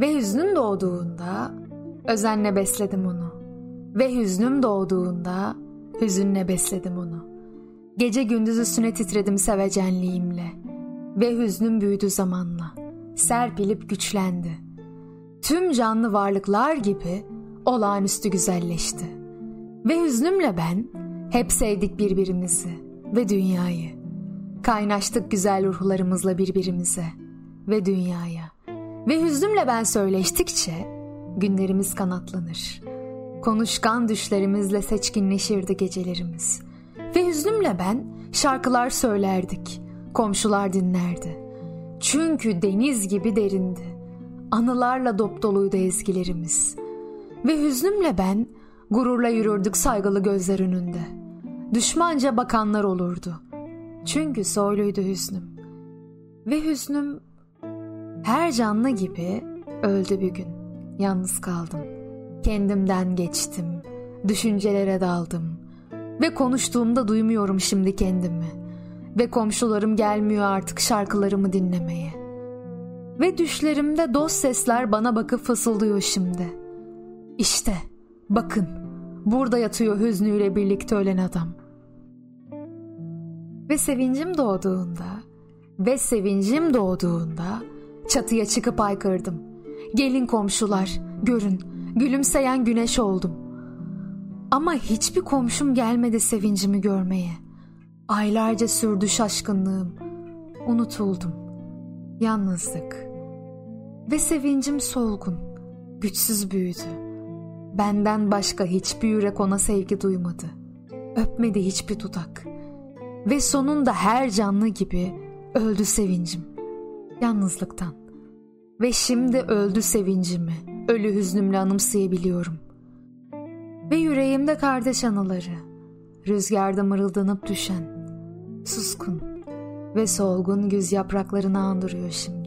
Ve hüznün doğduğunda özenle besledim onu. Ve hüznüm doğduğunda hüzünle besledim onu. Gece gündüz üstüne titredim sevecenliğimle. Ve hüznüm büyüdü zamanla. Serpilip güçlendi. Tüm canlı varlıklar gibi olağanüstü güzelleşti. Ve hüznümle ben hep sevdik birbirimizi ve dünyayı. Kaynaştık güzel ruhlarımızla birbirimize ve dünyaya. Ve hüznümle ben söyleştikçe günlerimiz kanatlanır. Konuşkan düşlerimizle seçkinleşirdi gecelerimiz. Ve hüznümle ben şarkılar söylerdik. Komşular dinlerdi. Çünkü deniz gibi derindi. Anılarla dop doluydu ezgilerimiz. Ve hüznümle ben gururla yürürdük saygılı gözler önünde. Düşmanca bakanlar olurdu. Çünkü soyluydu hüznüm. Ve hüznüm her canlı gibi öldü bir gün. Yalnız kaldım. Kendimden geçtim. Düşüncelere daldım. Ve konuştuğumda duymuyorum şimdi kendimi. Ve komşularım gelmiyor artık şarkılarımı dinlemeye. Ve düşlerimde dost sesler bana bakıp fısıldıyor şimdi. İşte bakın burada yatıyor hüznüyle birlikte ölen adam. Ve sevincim doğduğunda ve sevincim doğduğunda çatıya çıkıp aykırdım. Gelin komşular görün gülümseyen güneş oldum. Ama hiçbir komşum gelmedi sevincimi görmeye. Aylarca sürdü şaşkınlığım. Unutuldum. Yalnızlık. Ve sevincim solgun, güçsüz büyüdü. Benden başka hiçbir yürek ona sevgi duymadı. Öpmedi hiçbir tutak. Ve sonunda her canlı gibi öldü sevincim. Yalnızlıktan. Ve şimdi öldü sevincimi. Ölü hüznümle anımsayabiliyorum. Ve yüreğimde kardeş anıları. Rüzgarda mırıldanıp düşen. Suskun ve solgun güz yapraklarını andırıyor şimdi.